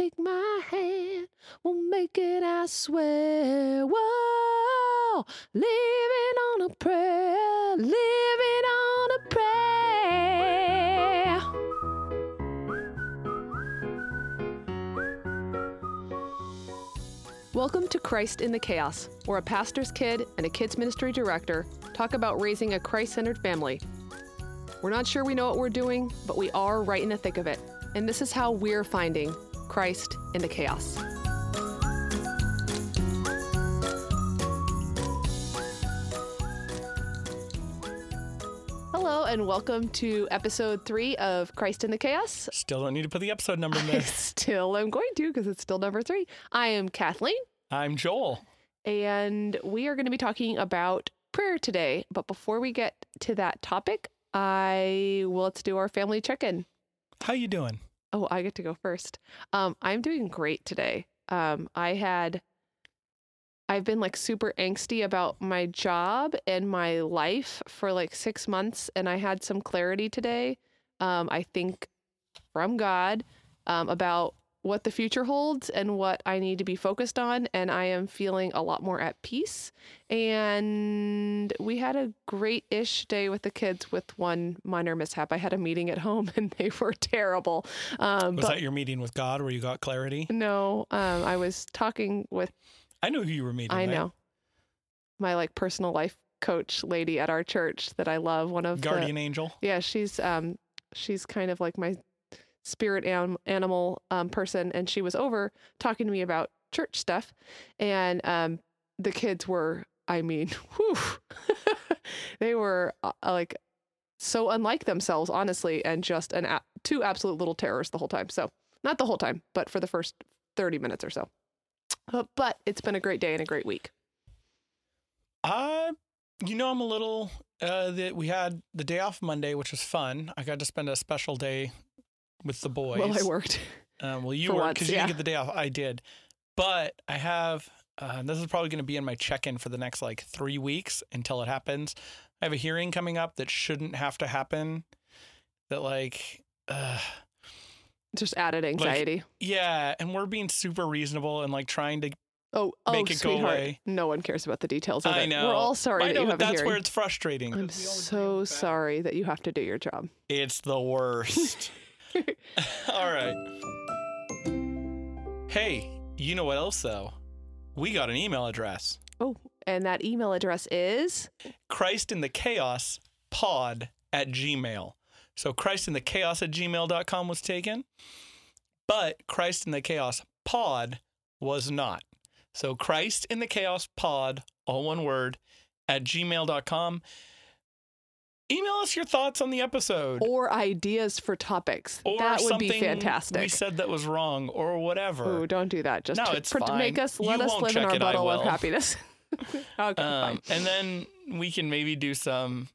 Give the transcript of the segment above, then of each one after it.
take my hand. We'll make it, I swear. Whoa, living on a prayer, living on a prayer. Welcome to Christ in the Chaos, where a pastor's kid and a kids ministry director talk about raising a Christ centered family. We're not sure we know what we're doing, but we are right in the thick of it. And this is how we're finding Christ in the chaos. Hello, and welcome to episode three of Christ in the Chaos. Still don't need to put the episode number in I there. still am going to because it's still number three. I am Kathleen, I'm Joel. and we are going to be talking about prayer today. But before we get to that topic, I well, let's do our family check-in. How you doing? Oh, I get to go first. Um, I'm doing great today. Um, I had, I've been like super angsty about my job and my life for like six months, and I had some clarity today. Um, I think from God um, about what the future holds and what I need to be focused on, and I am feeling a lot more at peace. And we had a great-ish day with the kids, with one minor mishap. I had a meeting at home, and they were terrible. Um, Was but that your meeting with God where you got clarity? no, um, I was talking with I knew who you were meeting. I with. know my like personal life coach lady at our church that I love. One of the Guardian angel. yeah, she's um she's kind of like my spirit anim- animal um person, and she was over talking to me about church stuff, and um the kids were, I mean, whew, they were uh, like so unlike themselves, honestly, and just an a- two absolute little terrors the whole time. So not the whole time, but for the first thirty minutes or so. Uh, but it's been a great day and a great week. Uh, you know, I'm a little. Uh, that we had the day off Monday, which was fun. I got to spend a special day with the boys. Well, I worked. Um, well, you worked because you yeah. didn't get the day off. I did, but I have. Uh, this is probably going to be in my check-in for the next like three weeks until it happens. I have a hearing coming up that shouldn't have to happen. That like, uh, Just added anxiety. yeah, and we're being super reasonable and like trying to. oh, oh, make it go sweetheart. away. No one cares about the details of I it. know. We're all sorry I that know, you have a that's hearing. where it's frustrating. I'm so sorry that you have to do your job. It's the worst. All right. Hey, you know what else though? We got an email address. Oh, and that email address is Christ in the Chaos pod at Gmail. So Christ in the Chaos at gmail.com was taken, but Christ in the Chaos pod was not. So Christ in the Chaos pod, all one word, at gmail.com. Email us your thoughts on the episode. or ideas for topics. Or that would be fantastic. We said that was wrong or whatever. Oh, don't do that. Just No, to, it's for- to make us let You us live in our it, bubble of happiness. okay, Um, fine. and then we can maybe do some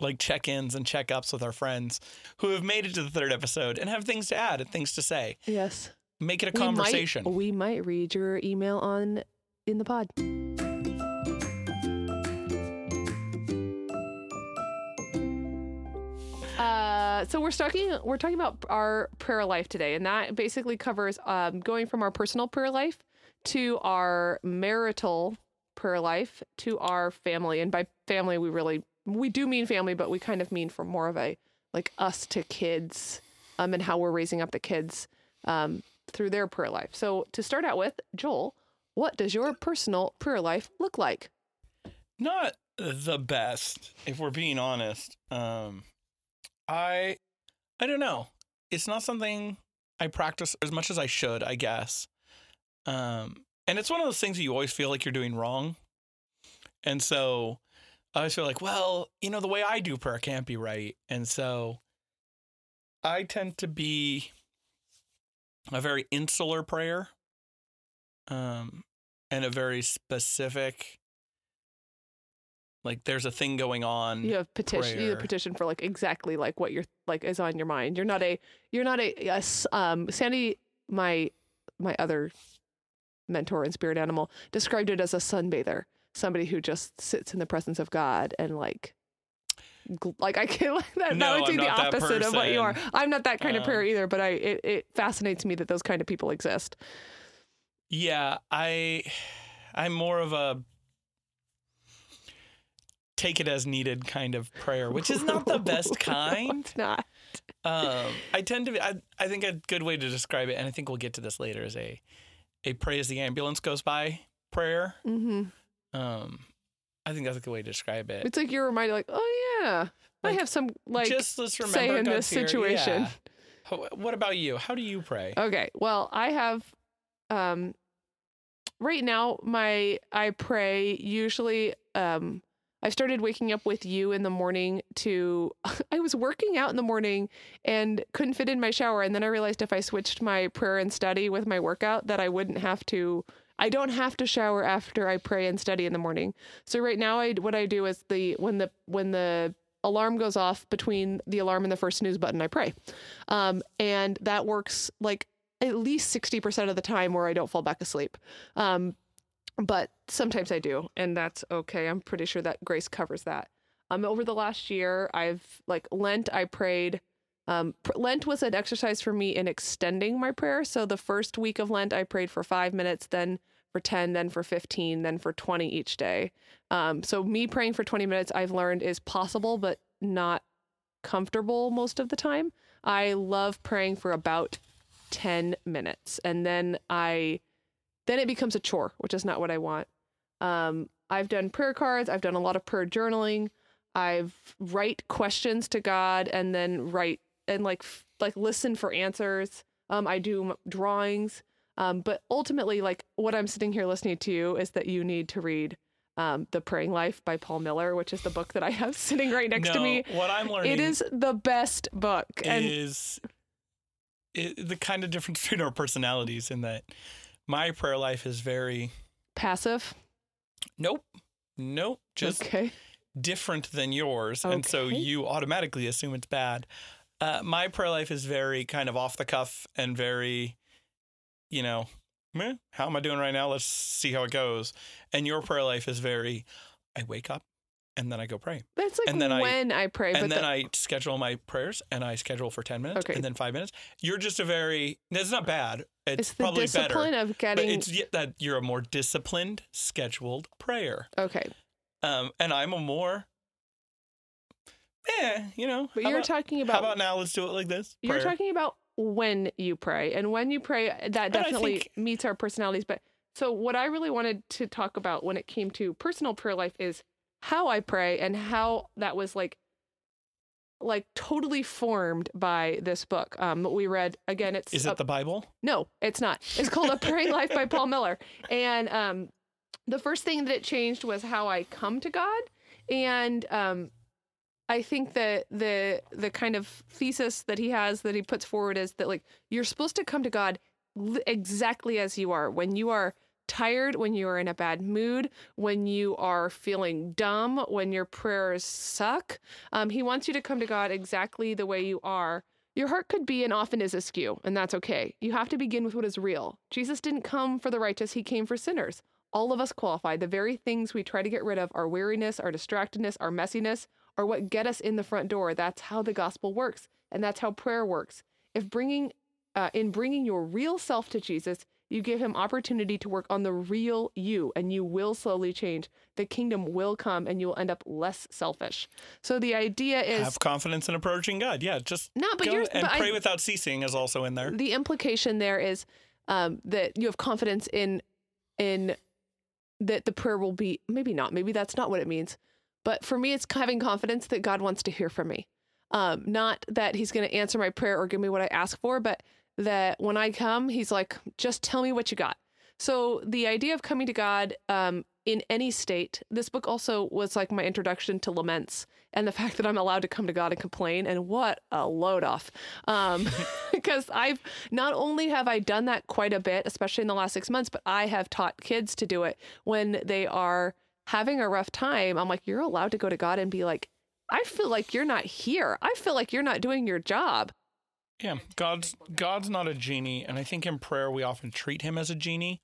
like check-ins and check-ups with our friends who have made it to the third episode and have things to add and things to say. Yes. Make it a We might- conversation. We might, read your email on in the pod. So we're talking we're talking about our prayer life today, and that basically covers um, going from our personal prayer life to our marital prayer life to our family. And by family, we really we do mean family, but we kind of mean from more of a like us to kids, um, and how we're raising up the kids um, through their prayer life. So to start out with, Joel, what does your personal prayer life look like? Not the best, if we're being honest. Um, I, I don't know. It's not something I practice as much as I should, I guess. Um, and it's one of those things that you always feel like you're doing wrong. And so I always feel like, well, you know, the way I do prayer can't be right. And so I tend to be a very insular prayer. Um, and a very specific like there's a thing going on. You have petition. You have petition for like exactly like what you're like is on your mind. You're not a. You're not a. a s- um, Sandy, my my other mentor and spirit animal, described it as a sunbather. Somebody who just sits in the presence of God and like like I can like that, No, that would be the opposite of what you are. I'm not that kind of Um, prayer either, but I it, it fascinates me that those kind of people exist. Yeah, I I'm more of a take it as needed kind of prayer, which is not the best kind. it's not. Um, I tend to be, I, I think a good way to describe it, and I think we'll get to this later, is a a pray as the ambulance goes by prayer. Mm-hmm. Um, I think that's a good way to describe it. It's like you're reminded, like, oh yeah, I have some like Just let's remember say in God's this here. situation. Yeah. How- What about you? How do you pray? Okay. Well, I have um right now my I pray usually um I started waking up with you in the morning to I was working out in the morning and couldn't fit in my shower and then I realized if I switched my prayer and study with my workout that I wouldn't have to I don't have to shower after I pray and study in the morning. So right now I what I do is the when the when the alarm goes off between the alarm and the first snooze button I pray. Um and that works like at least 60% of the time where I don't fall back asleep. Um, but sometimes I do, and that's okay. I'm pretty sure that grace covers that. Um, over the last year, I've like Lent, I prayed. Um, Lent was an exercise for me in extending my prayer. So the first week of Lent, I prayed for five minutes, then for 10, then for 15, then for 20 each day. Um, so me praying for 20 minutes, I've learned is possible, but not comfortable most of the time. I love praying for about 10 minutes and then I then it becomes a chore, which is not what I want. Um, I've done prayer cards, I've done a lot of prayer journaling. I've write questions to God and then write and like like listen for answers. Um, I do drawings. Um, but ultimately, like what I'm sitting here listening to you is that you need to read um, The Praying Life by Paul Miller, which is the book that I have sitting right next to me. What I'm learning It is the best book. And is it, the kind of difference between our personalities in that my prayer life is very passive. nope, nope, just okay. different than yours, and so you automatically assume it's bad. Uh, my prayer life is very kind of off the cuff and very, you know, how am I doing right now? Let's see how it goes. And your prayer life is very, I wake up and then I go pray. That's like And then when I, pray. and but then the- I schedule my prayers and I schedule for 10 minutes Okay. and then five minutes. You're just a very, it's not bad. It's, it's the probably better. discipline of But it's that you're a more disciplined, scheduled prayer. okay. Um, and I'm a more, eh, you know. But you're about- talking about. How about. now? Let's do it like this. You're talking about when you pray, and when you pray, that definitely think- meets our personalities. But so, what I really wanted to talk about when it came to personal prayer life is how I pray and how that was like, like totally formed by this book. Um, that we read again. It's Is a- it the Bible? No, it's not. It's called A Praying Life by Paul Miller. And um, the first thing that it changed was how I come to God. And um, I think that the the kind of thesis that he has that he puts forward is that like you're supposed to come to God exactly as you are. When you are tired, when you are in a bad mood, when you are feeling dumb, when your prayers suck, um, he wants you to come to God exactly the way you are. Your heart could be and often is askew, and that's okay. You have to begin with what is real. Jesus didn't come for the righteous, he came for sinners. All of us qualify. The very things we try to get rid of, our weariness, our distractedness, our messiness, are what get us in the front door. That's how the gospel works, and that's how prayer works. If bringing, uh, in bringing your real self to Jesus, you give him opportunity to work on the real you, and you will slowly change. The kingdom will come, and you will end up less selfish. So the idea is Have confidence in approaching God. Yeah, just no, but go you're and but I- pray without ceasing is also in there. the implication there is um, that you have confidence in in that the prayer will be maybe not maybe that's not what it means but for me it's having confidence that god wants to hear from me um, not that he's going to answer my prayer or give me what i ask for but that when i come he's like just tell me what you got. So the idea of coming to god um, in any state this book also was like my introduction to laments and the fact that i'm allowed to come to god and complain and what a load off um, because i've not only have i done that quite a bit especially in the last six months but i have taught kids to do it. When they are having a rough time i'm like you're allowed to go to god and be like i feel like you're not here. I feel like you're not doing your job Yeah, God's God's not a genie, and I think in prayer we often treat him as a genie,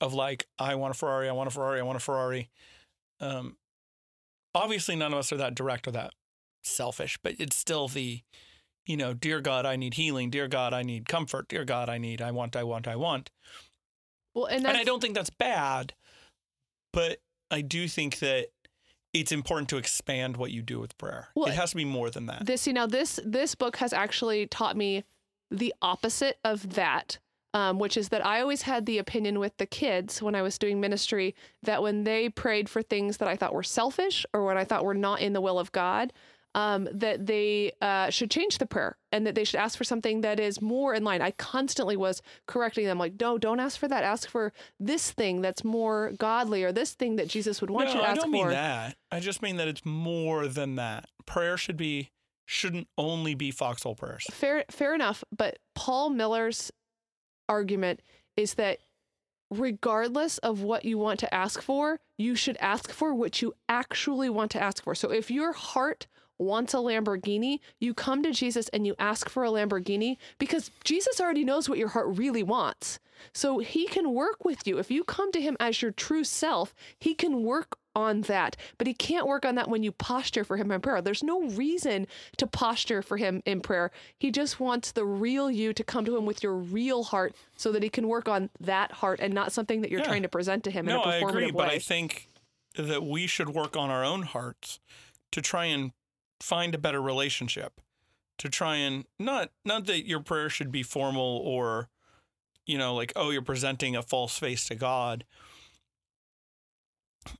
of like I want a Ferrari, I want a Ferrari, I want a Ferrari. Um, obviously none of us are that direct or that selfish, but it's still the, you know, dear God, I need healing. Dear God, I need comfort. Dear God, I need, I want, I want, I want. Well, and And I don't think that's bad, but I do think that it's important to expand what you do with prayer. Well, it has to be more than that. this you know this this book has actually taught me the opposite of that um, which is that i always had the opinion with the kids when i was doing ministry that when they prayed for things that i thought were selfish or when i thought were not in the will of god um, that they uh, should change the prayer and that they should ask for something that is more in line. I constantly was correcting them, like, no, don't ask for that. Ask for this thing that's more godly or this thing that Jesus would want no, you to ask for. I don't for. mean that. I just mean that it's more than that. Prayer should be shouldn't only be foxhole prayers. fair fair enough but paul miller's argument is that regardless of what you want to ask for you should ask for what you actually want to ask for so if your heart wants a lamborghini you come to jesus and you ask for a lamborghini because jesus already knows what your heart really wants. So he can work with you. If you come to him as your true self he can work on that. But he can't work on that when you posture for him in prayer. There's no reason to posture for him in prayer. He just wants the real you to come to him with your real heart so that he can work on that heart and not something that you're Yeah. trying to present to him No, in a I performative agree, way but I think that we should work on our own hearts to try and find a better relationship. To try and not not that your prayer should be formal or you know like oh you're presenting a false face to God,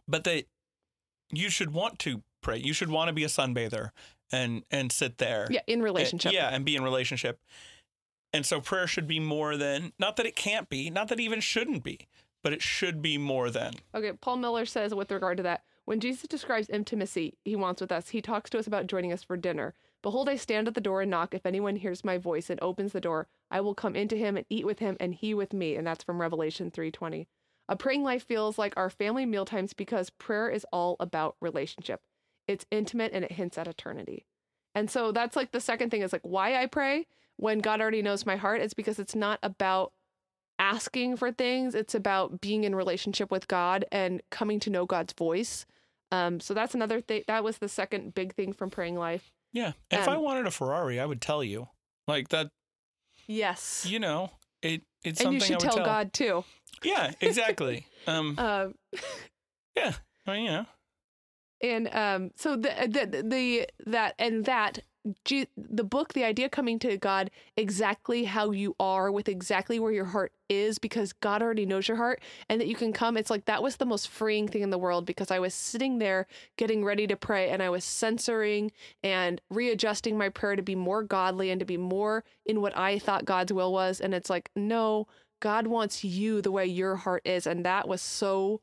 but that you should want to pray. You should want to be a sunbather and and sit there. yeah in And- relationship yeah, and be in relationship. And so prayer should be more than not that it can't be, not that it even shouldn't be, but it should be more than. Okay, Paul Miller says with regard to that, when Jesus describes intimacy he wants with us, he talks to us about joining us for dinner. Behold, I stand at the door and knock. If anyone hears my voice and opens the door, I will come into him and eat with him and he with me. And that's from Revelation 3:20. A praying life feels like our family mealtimes because prayer is all about relationship. It's intimate and it hints at eternity. And so that's like the second thing is like why I pray when God already knows my heart. It's because it's not about asking for things. It's about being in relationship with God and coming to know God's voice. Um, so that's another thing. That was the second big thing from praying life. Yeah. if I Um, wanted a Ferrari, I would tell you. Like that, Yes. you know, it it's and something you should I would tell, tell. God too. Yeah, exactly. um Um, yeah. I mean, you know. and um, so the, the the that and that The book, the idea coming to God exactly how you are with exactly where your heart is because God already knows your heart and that you can come. It's like that was the most freeing thing in the world because I was sitting there getting ready to pray and I was censoring and readjusting my prayer to be more godly and to be more in what I thought God's will was. And it's like, no, God wants you the way your heart is. And that was so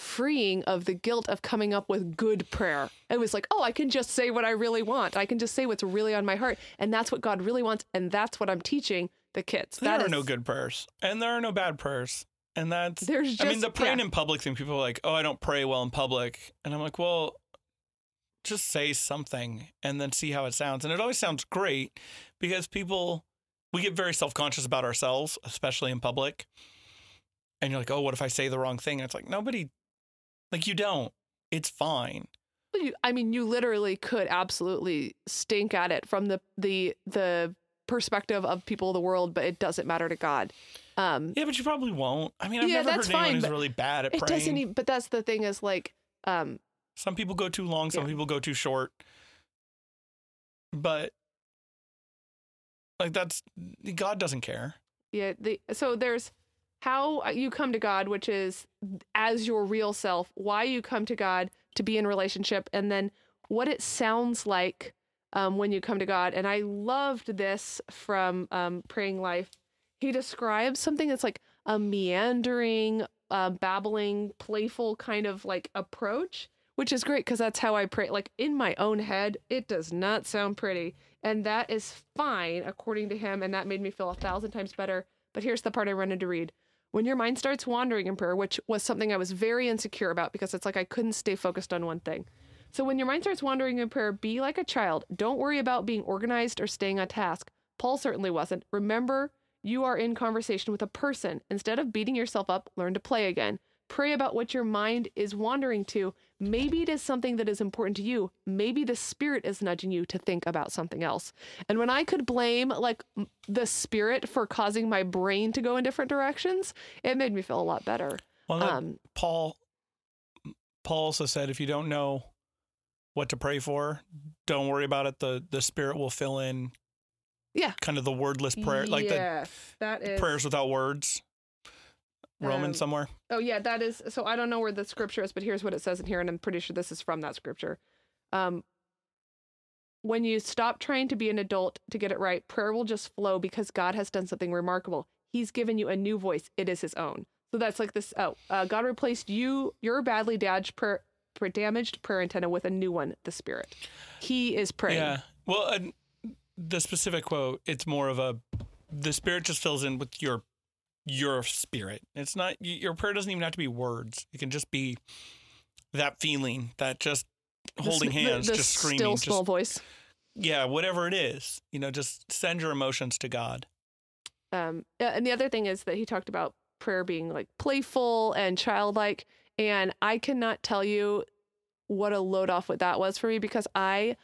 freeing of the guilt of coming up with good prayer. It was like, oh, I can just say what I really want. I can just say what's really on my heart. And that's what God really wants. And that's what I'm teaching the kids. There That are is- no good prayers, and there are no bad prayers, and that's. There's just, I mean, the praying yeah. in public thing. People are like, "Oh, I don't pray well in public," and I'm like, "Well, just say something and then see how it sounds." And it always sounds great because people we get very self conscious about ourselves, especially in public. And you're like, "Oh, what if I say the wrong thing?" And it's like nobody, like you don't. It's fine. You- I mean, you literally could absolutely stink at it from the the the perspective of people of the world, but it doesn't matter to God. Um, Yeah, but you probably won't. I mean, I've Yeah, never that's heard anyone fine, who's really bad at it praying. doesn't even. But that's the thing is like, um, Some people go too long, some Yeah. people go too short. But like that's God doesn't care. Yeah. The so there's how you come to God, which is as your real self. Why you come to God to be in relationship, and then what it sounds like um, when you come to God. And I loved this from um, Praying Life. He describes something that's like a meandering, uh, babbling, playful kind of like approach, which is great because that's how I pray. Like in my own head, it does not sound pretty. And that is fine according to him. And that made me feel a thousand times better. But here's the part I wanted to read. When your mind starts wandering in prayer, which was something I was very insecure about because it's like I couldn't stay focused on one thing. So when your mind starts wandering in prayer, be like a child. Don't worry about being organized or staying on task. Paul certainly wasn't. Remember, you are in conversation with a person. Instead of beating yourself up, learn to play again. Pray about what your mind is wandering to. Maybe it is something that is important to you. Maybe the spirit is nudging you to think about something else. And when I could blame like the spirit for causing my brain to go in different directions, it made me feel a lot better. Well, Um, Paul Paul also said if you don't know what to pray for, don't worry about it. The the spirit will fill in Yeah. kind of the wordless prayer like yes, the is prayers without words. Roman Um, somewhere. Oh yeah, that is. So I don't know where the scripture is, but here's what it says in here, and I'm pretty sure this is from that scripture. Um, when you stop trying to be an adult to get it right, prayer will just flow because God has done something remarkable. He's given you a new voice. It is His own. So that's like this. Oh, uh, God replaced you, your badly damaged prayer, damaged prayer antenna with a new one, the Spirit. He is praying. Yeah. Well, uh, the specific quote, it's more of a the spirit just fills in with your your spirit. It's not your prayer doesn't even have to be words. It can just be that feeling, that just holding the- hands, the just screaming, still just small voice. yeah, whatever it is. You know, just send your emotions to God. um and the other thing is that he talked about prayer being like playful and childlike and i cannot tell you what a load off what that was for me because i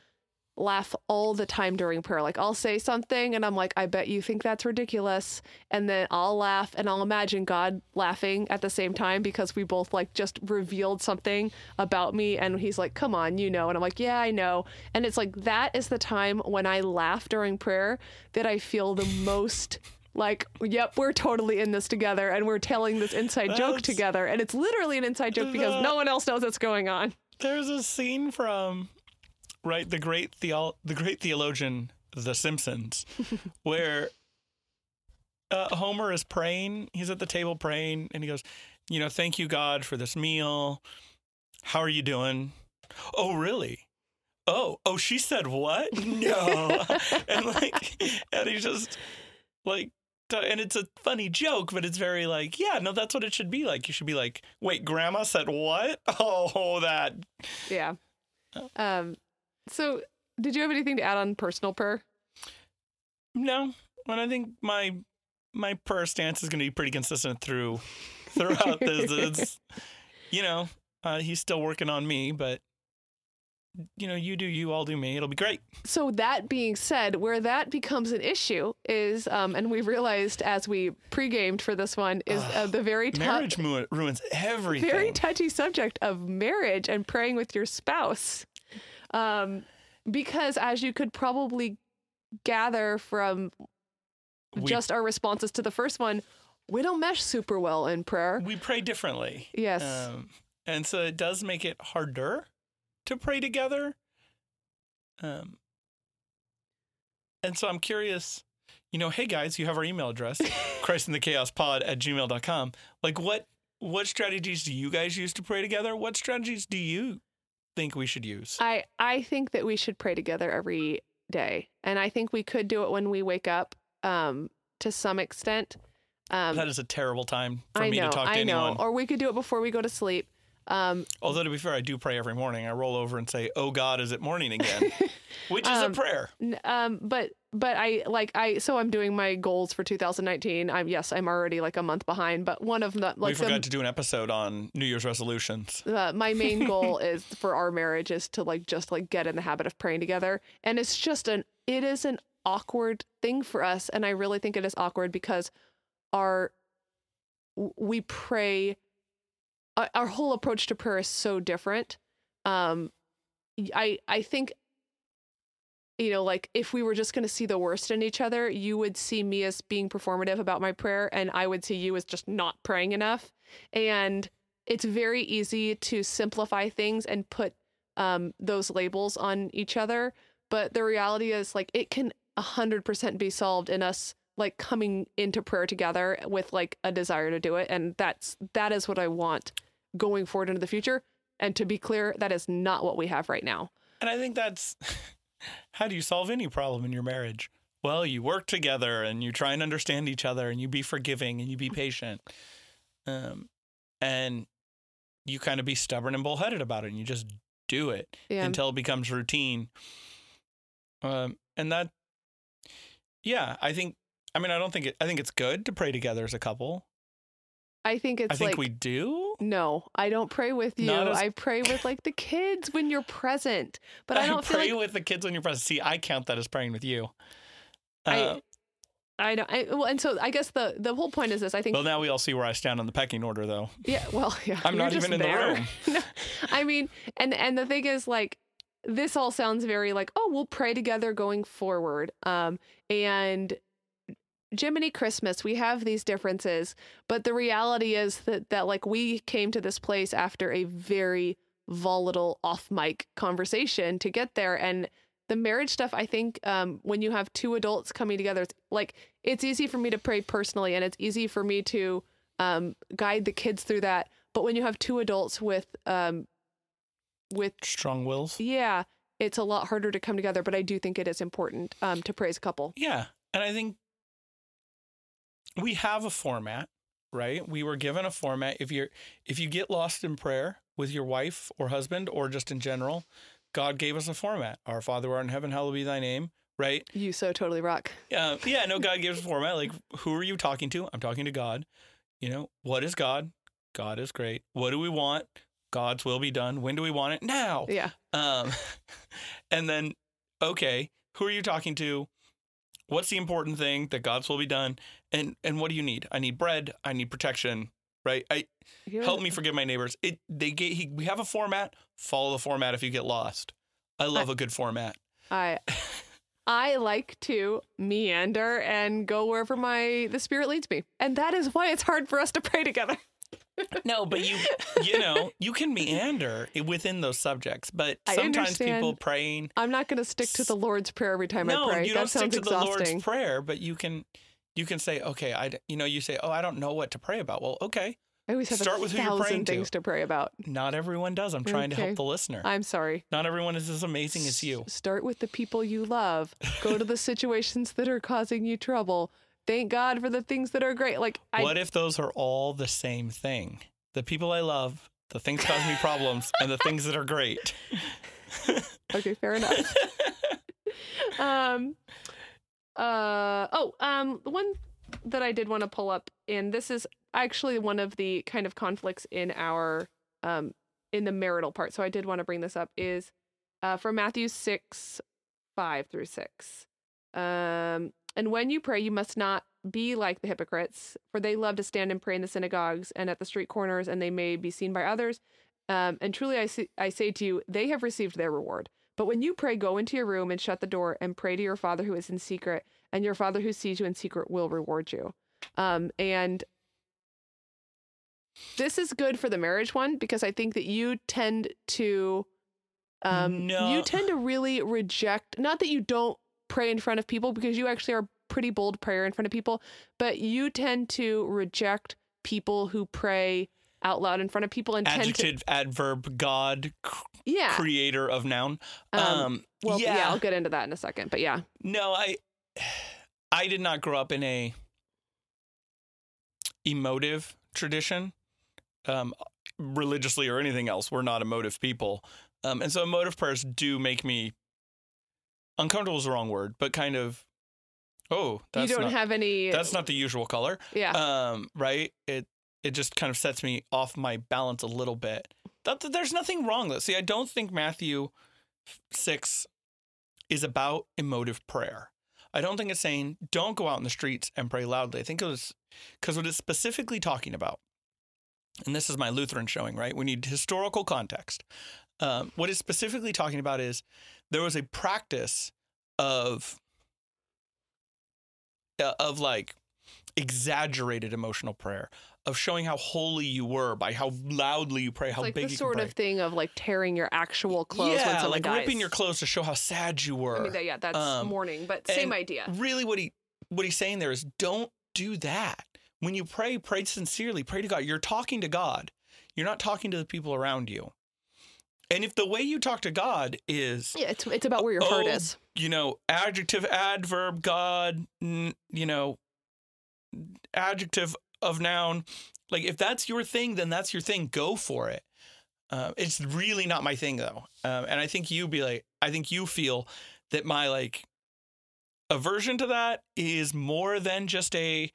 laugh all the time during prayer like i'll say something and i'm like i bet you think that's ridiculous and then i'll laugh and i'll imagine god laughing at the same time because we both like just revealed something about me and he's like come on you know and i'm like yeah i know and it's like that is the time when i laugh during prayer that i feel the most like, yep, we're totally in this together and we're telling this inside joke together. And it's literally an inside joke because no one else knows what's going on. There's a scene from right the great theo- the great theologian The Simpsons where uh, Homer is praying. He's at the table praying, and he goes, "You know, thank you God for this meal. How are you doing? Oh, really? Oh, oh, she said what? No, and like, and he just like." And it's a funny joke, but it's very like, yeah, no, that's what it should be like. You should be like, wait, grandma said what? Oh, that Yeah. Oh. Um, so did you have anything to add on personal prayer? No, and I think my my prayer stance is going to be pretty consistent through throughout this. It's you know uh, he's still working on me, but you know you do you, I'll do me. It'll be great. So that being said, where that becomes an issue is, um, and we realized as we pre-gamed for this one, is uh, the very tou- Marriage mu- ruins everything. very touchy subject of marriage and praying with your spouse. Um, because as you could probably gather from we, just our responses to the first one, we don't mesh super well in prayer. we pray differently. Yes. Um, and so it does make it harder to pray together. Um, and so I'm curious, you know, hey guys, you have our email address, Christ in the Chaos Pod at gmail.com. Like what what strategies do you guys use to pray together? What strategies do you think we should use? I I think that we should pray together every day, and I think we could do it when we wake up, um, to some extent. Um, that is a terrible time for I me know, to talk to I anyone. know, or we could do it before we go to sleep. Um, Although to be fair, I do pray every morning. I roll over and say, "Oh God, is it morning again?" Which is Um, a prayer. Um but but i like i so i'm doing my goals for 2019 i'm yes i'm already like a month behind but one of the we like forgot the, to do an episode on New Year's resolutions. uh, my main goal is for our marriage is to like just like get in the habit of praying together and it's just an it is an awkward thing for us and i really think it is awkward because our we pray our- whole approach to prayer is so different. Um i i think you know like if we were just going to see the worst in each other you would see me as being performative about my prayer and i would see you as just not praying enough. And it's very easy to simplify things and put um, those labels on each other but the reality is like it can 100% be solved in us like coming into prayer together with like a desire to do it and that's that is what i want going forward into the future and to be clear that is not what we have right now And I think that's how do you solve any problem in your marriage? Well, you work together and you try and understand each other and you be forgiving and you be patient. Um, and you kind of be stubborn and bullheaded about it and you just do it yeah until it becomes routine. Um, and that, yeah, I think, I mean, I don't think it, I think it's good to pray together as a couple. i think it's I think like we do. No, I don't pray with you. As- I pray with like the kids when you're present. But I don't feel pray like with the kids when you're present. See, I count that as praying with you. I- Uh, I don't. I, well, and so I guess the the whole point is this. I think. well, now we all see where I stand on the pecking order, though. yeah. Well, yeah. I'm not even in the there. room. no, I mean, and and the thing is, like, this all sounds very like, oh, we'll pray together going forward. Um, and Jiminy Christmas, we have these differences, but the reality is that that like we came to this place after a very volatile off mic conversation to get there and the marriage stuff i think um, when you have two adults coming together it's like it's easy for me to pray personally and it's easy for me to um, guide the kids through that but when you have two adults with um, with Strong wills. yeah it's a lot harder to come together but i do think it is important um, to pray as a couple Yeah. And I think we have a format, right? We were given a format. If you're if you get lost in prayer with your wife or husband or just in general, God gave us a format. Our Father who art in heaven, hallowed be thy name, right? you so totally rock Uh, yeah, no, God gives a format. Like, who are you talking to? I'm talking to God. You know, what is God? God is great. What do we want? God's will be done. When do we want it? Now. yeah Um, and then, okay, who are you talking to? What's the important thing that God's will be done? And and what do you need? I need bread. I need protection. Right? I help me forgive my neighbors. It they get he, we have a format. Follow the format if you get lost. I love a good format. I I like to meander and go wherever my the spirit leads me. And that is why it's hard for us to pray together. No, but you you know you can meander within those subjects. But sometimes people praying. I'm not going to stick to the Lord's prayer every time no, I pray. No, you that don't stick sounds to the exhausting. Lord's prayer, but you can you can say, okay, I, you know you say, oh, I don't know what to pray about. Well, okay, I always have Start a with who you're praying thousand to. things to. pray about. not everyone does. I'm trying to help the listener. I'm sorry. Not everyone is as amazing as you. Start with the people you love. Go to the situations that are causing you trouble. Thank God for the things that are great. Like I what if those are all the same thing? The people I love, the things cause me problems, and the things that are great. Okay, fair enough. um uh oh, um the one that I did want to pull up and this is actually one of the kind of conflicts in our um in the marital part. So I did want to bring this up is uh from Matthew 6 5 through 6. Um and when you pray you must not be like the hypocrites for they love to stand and pray in the synagogues and at the street corners and they may be seen by others. Um, and truly I, say, I say to you, they have received their reward. But when you pray, go into your room and shut the door and pray to your Father who is in secret, and your Father who sees you in secret will reward you. Um, and this is good for the marriage one because I think that you tend to, um, No. you tend to really reject. Not that you don't pray in front of people because you actually are pretty bold prayer in front of people, but you tend to reject people who pray out loud in front of people and tend to, Adjective, adverb, God, c- yeah. creator of noun. Um, Um, Well, yeah. yeah. I'll get into that in a second, but yeah, No, I I did not grow up in a emotive tradition. Um religiously or anything else. We're not emotive people. Um and so emotive prayers do make me uncomfortable is the wrong word, but kind of oh, that's you don't not have any. that's not the usual color. yeah, Um right? It it just kind of sets me off my balance a little bit. That, that there's nothing wrong though. See, I don't think Matthew 6 is about emotive prayer. I don't think it's saying don't go out in the streets and pray loudly. I think it was because what it's specifically talking about, and this is my Lutheran showing, right? We need historical context. Um, what it's specifically talking about is there was a practice of uh, of like exaggerated emotional prayer, of showing how holy you were by how loudly you pray, it's how like big the you sort of thing of like tearing your actual clothes yeah, like dies. ripping your clothes to show how sad you were. I mean, that, yeah, that's Um, mourning, but same idea. really what he what he's saying there is don't do that when you pray pray sincerely pray to god you're talking to god you're not talking to the people around you and if the way you talk to god is Yeah, it's it's about where your heart Oh, is. you know adjective adverb god you know adjective of noun like if that's your thing then that's your thing go for it uh, it's really not my thing though um, and i think you be like i think you feel that my like aversion to that is more than just a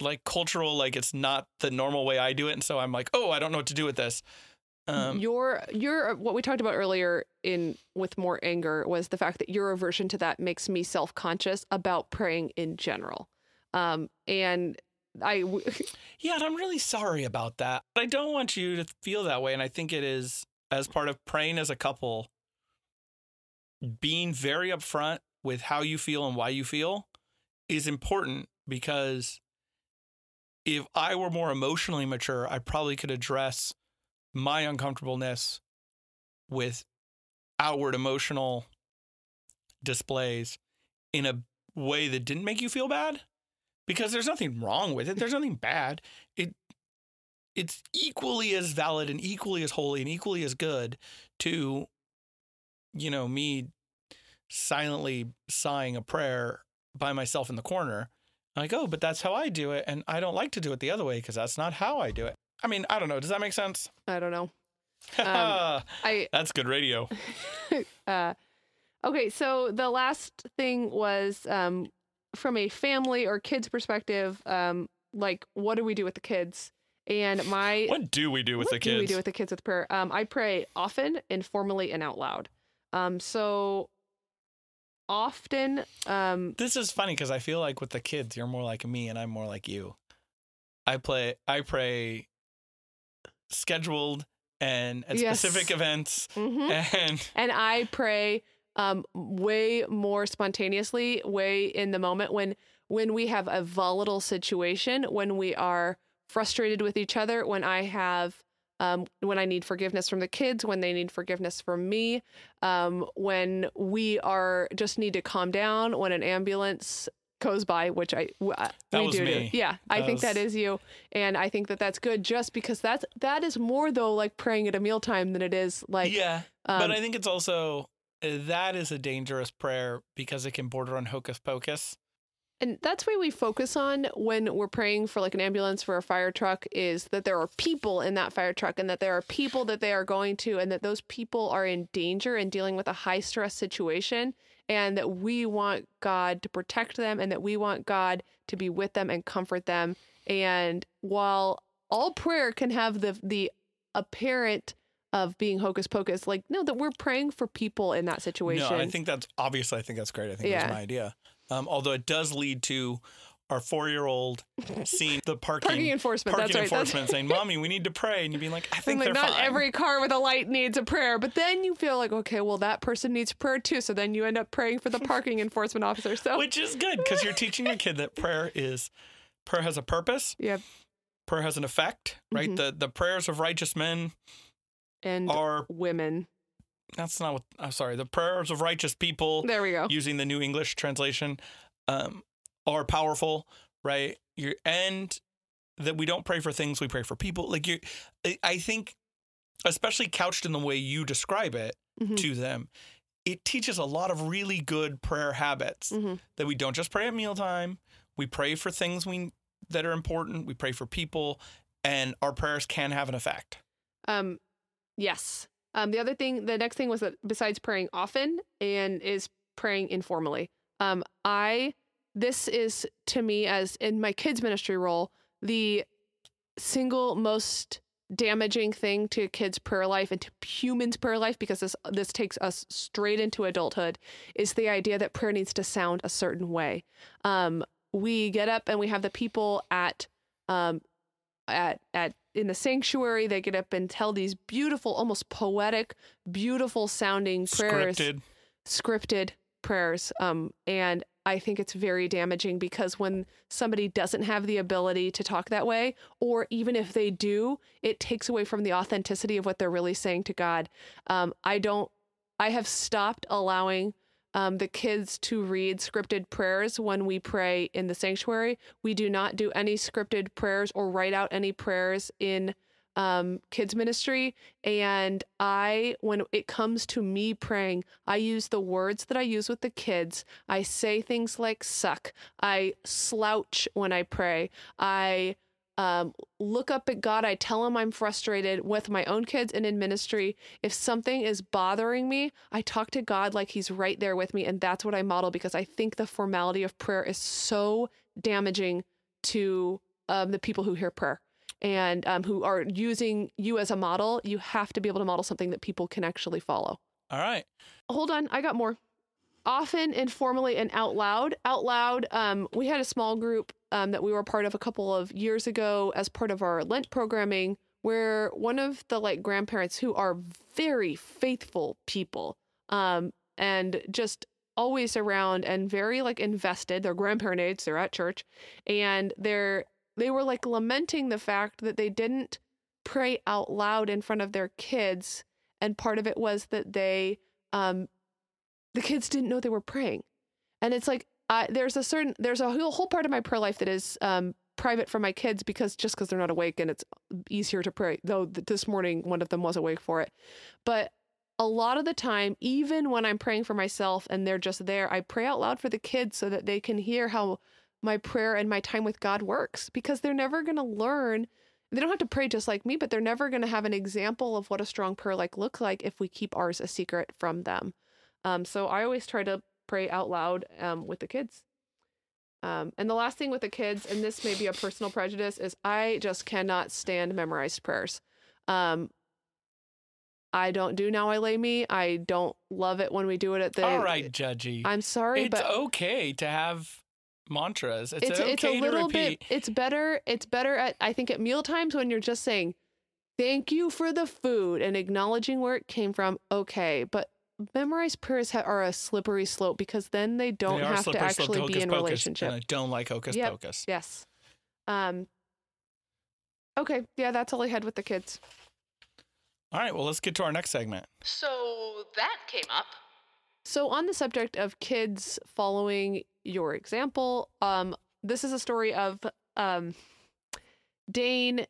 like cultural, like it's not the normal way I do it, and so I'm like, oh, I don't know what to do with this. Um, your your what we talked about earlier in with more anger was the fact that your aversion to that makes me self conscious about praying in general. Um, and I w- yeah, and I'm really sorry about that. But I don't want you to feel that way, and I think it is as part of praying as a couple, being very upfront with how you feel and why you feel is important because if I were more emotionally mature, I probably could address my uncomfortableness with outward emotional displays in a way that didn't make you feel bad because there's nothing wrong with it there's nothing bad. It it's equally as valid and equally as holy and equally as good to you know me silently sighing a prayer by myself in the corner like oh but that's how i do it and i don't like to do it the other way because that's not how i do it. I mean i don't know does that make sense? I don't know. Um, I that's good radio. Uh, okay, so the last thing was um, from a family or kids perspective, um, like what do we do with the kids? And my what do we do with the kids What do we do with the kids with prayer? Um, I pray often, informally, and out loud. Um, so often, um, This is funny because I feel like with the kids, you're more like me and I'm more like you. I play, I pray scheduled and at Yes. specific events, mhm. and and I pray um way more spontaneously, way in the moment when when we have a volatile situation, when we are frustrated with each other, when I have um when I need forgiveness from the kids, when they need forgiveness from me, um when we are just need to calm down, when an ambulance goes by, which I uh, we do me. do. Yeah, I think that was- is you, and I think that that's good, just because that's that is more though like praying at a mealtime than it is like yeah. um, but I think it's also that is a dangerous prayer because it can border on hocus pocus. And that's why we focus on when we're praying for like an ambulance for a fire truck is that there are people in that fire truck and that there are people that they are going to and that those people are in danger and dealing with a high stress situation and that we want God to protect them and that we want God to be with them and comfort them. And while all prayer can have the the apparent of being hocus pocus, like no, that we're praying for people in that situation. No, I think that's obviously. I think that's great. I think Yeah. that's my idea. Um, although it does lead to our four-year-old seeing the parking parking enforcement. parking right. Enforcement saying, "Mommy, we need to pray," and you being like, "I think like they're not fine." every car with a light needs a prayer but then you feel like okay well that person needs prayer too so then you end up praying for the parking enforcement officer so which is good because you're teaching your kid that prayer is prayer has a purpose, yeah prayer has an effect, right? Mhm. The the prayers of righteous men and are women that's not what I'm sorry. The prayers of righteous people there we go using the New English translation um, are powerful, right? You and that we don't pray for things, we pray for people. Like you, I- think, especially couched in the way you describe it Mhm. to them, it teaches a lot of really good prayer habits Mhm. that we don't just pray at mealtime. We pray for things we that are important. We pray for people, and our prayers can have an effect. um yes. Um the other thing the next thing was that besides praying often and is praying informally um i this is to me as in my kids ministry role the single most damaging thing to a kids prayer life and to humans prayer life because this this takes us straight into adulthood is the idea that prayer needs to sound a certain way. Um we get up and we have the people at um at at in the sanctuary they get up and tell these beautiful almost poetic beautiful sounding prayers. Scripted. scripted prayers. Um and i think it's very damaging because when somebody doesn't have the ability to talk that way or even if they do it takes away from the authenticity of what they're really saying to god. Um i don't i have stopped allowing um, the kids to read scripted prayers when we pray in the sanctuary. We do not do any scripted prayers or write out any prayers in um, kids ministry. And I, when it comes to me praying, I use the words that I use with the kids. I say things like suck. I slouch when I pray. I um, look up at God. I tell him I'm frustrated with my own kids and in ministry. If something is bothering me, I talk to God like he's right there with me. And that's what I model because I think the formality of prayer is so damaging to um, the people who hear prayer and um, who are using you as a model. You have to be able to model something that people can actually follow. All right. Hold on, I got more. Often, informally, and out loud. Out loud, um, we had a small group um, that we were part of a couple of years ago as part of our Lent programming, where one of the like grandparents who are very faithful people um, and just always around and very like invested. They're grandparent age, they're at church, and they're they were like lamenting the fact that they didn't pray out loud in front of their kids, and part of it was that they um the kids didn't know they were praying. And it's like There's a certain there's a whole, whole part of my prayer life that is um private from my kids because just because they're not awake and it's easier to pray. Though th- this morning one of them was awake for it, but a lot of the time, even when I'm praying for myself and they're just there, I pray out loud for the kids so that they can hear how my prayer and my time with God works because they're never going to learn. They don't have to pray just like me, but they're never going to have an example of what a strong prayer like look like if we keep ours a secret from them. Um, so I always try to pray out loud um, with the kids. Um, and the last thing with the kids, and this may be a personal prejudice, is I just cannot stand memorized prayers. Um, I don't do now I lay me. I don't love it when we do it at the. All right, Judgy. I'm sorry, but it's but okay to have mantras. It's, it's okay it's a little to repeat. bit. It's better. It's better at I think at meal times when you're just saying, "Thank you for the food" and acknowledging where it came from. Okay, but memorized prayers ha- are a slippery slope because then they don't They have to actually hocus be in pocus, relationship. And I don't like hocus Yep. pocus. Yes. Um. Okay. Yeah, that's all I had with the kids. All right, well, let's get to our next segment. So that came up. So on the subject of kids following your example, um, this is a story of um, Dane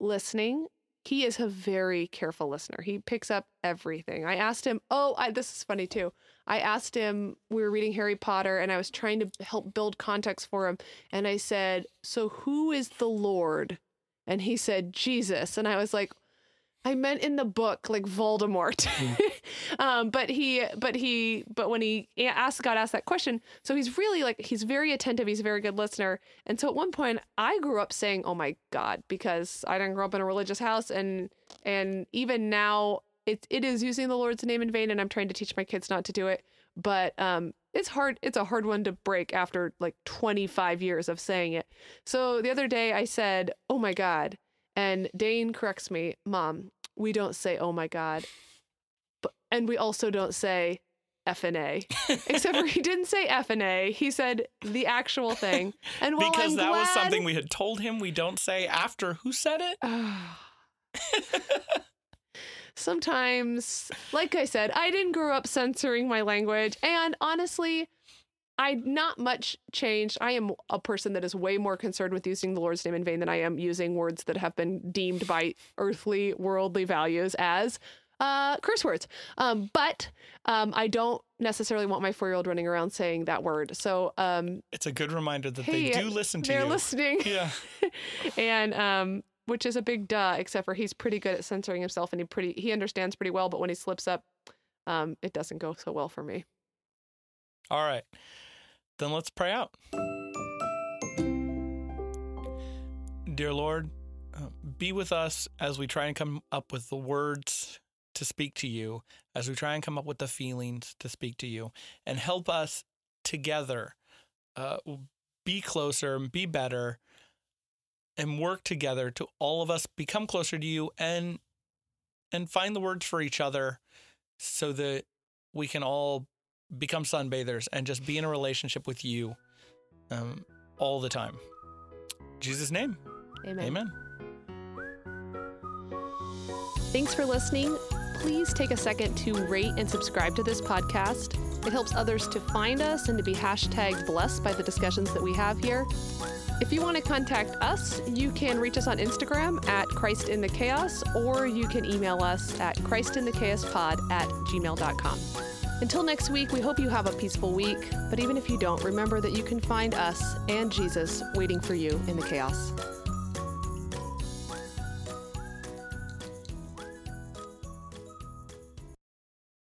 listening. He is a very careful listener. He picks up everything. I asked him, oh, I, this is funny too. I asked him, we were reading Harry Potter and I was trying to help build context for him. And I said, so who is the Lord? And he said, Jesus. And I was like, I meant in the book, like Voldemort. um, but he, but he, but when he asked, God asked that question, so he's really like, he's very attentive. He's a very good listener. And so at one point, I grew up saying, "Oh my God," because I didn't grow up in a religious house, and and even now, it it is using the Lord's name in vain, and I'm trying to teach my kids not to do it. But um, it's hard. It's a hard one to break after like 25 years of saying it. So the other day, I said, "Oh my God." And Dane corrects me, Mom, we don't say "Oh my God," but and we also don't say F and A. Except for he didn't say F and A. He said the actual thing. And while because I'm that was something we had told him we don't say after who said it. Sometimes, like I said, I didn't grow up censoring my language, and honestly. I not much changed. I am a person that is way more concerned with using the Lord's name in vain than I am using words that have been deemed by earthly, worldly values as uh, curse words. Um, but um, I don't necessarily want my four-year-old running around saying that word. So um, It's a good reminder that hey, they do listen to you. they're listening. Yeah. and um which is a big duh except for he's pretty good at censoring himself and he pretty he understands pretty well but when he slips up um it doesn't go so well for me All right. Then let's pray out. Dear Lord, uh, be with us as we try and come up with the words to speak to you, as we try and come up with the feelings to speak to you, and help us together uh, be closer and be better and work together to all of us become closer to you and and find the words for each other so that we can all become sunbathers and just be in a relationship with you um, all the time. In Jesus' name, amen. amen. thanks for listening please take a second to rate and subscribe to this podcast it helps others to find us and to be hashtag blessed by the discussions that we have here if you want to contact us, you can reach us on Instagram at Christ in the Chaos, or you can email us at christinthechaospod at gmail.com. Until next week, we hope you have a peaceful week. But even if you don't, remember that you can find us and Jesus waiting for you in the chaos.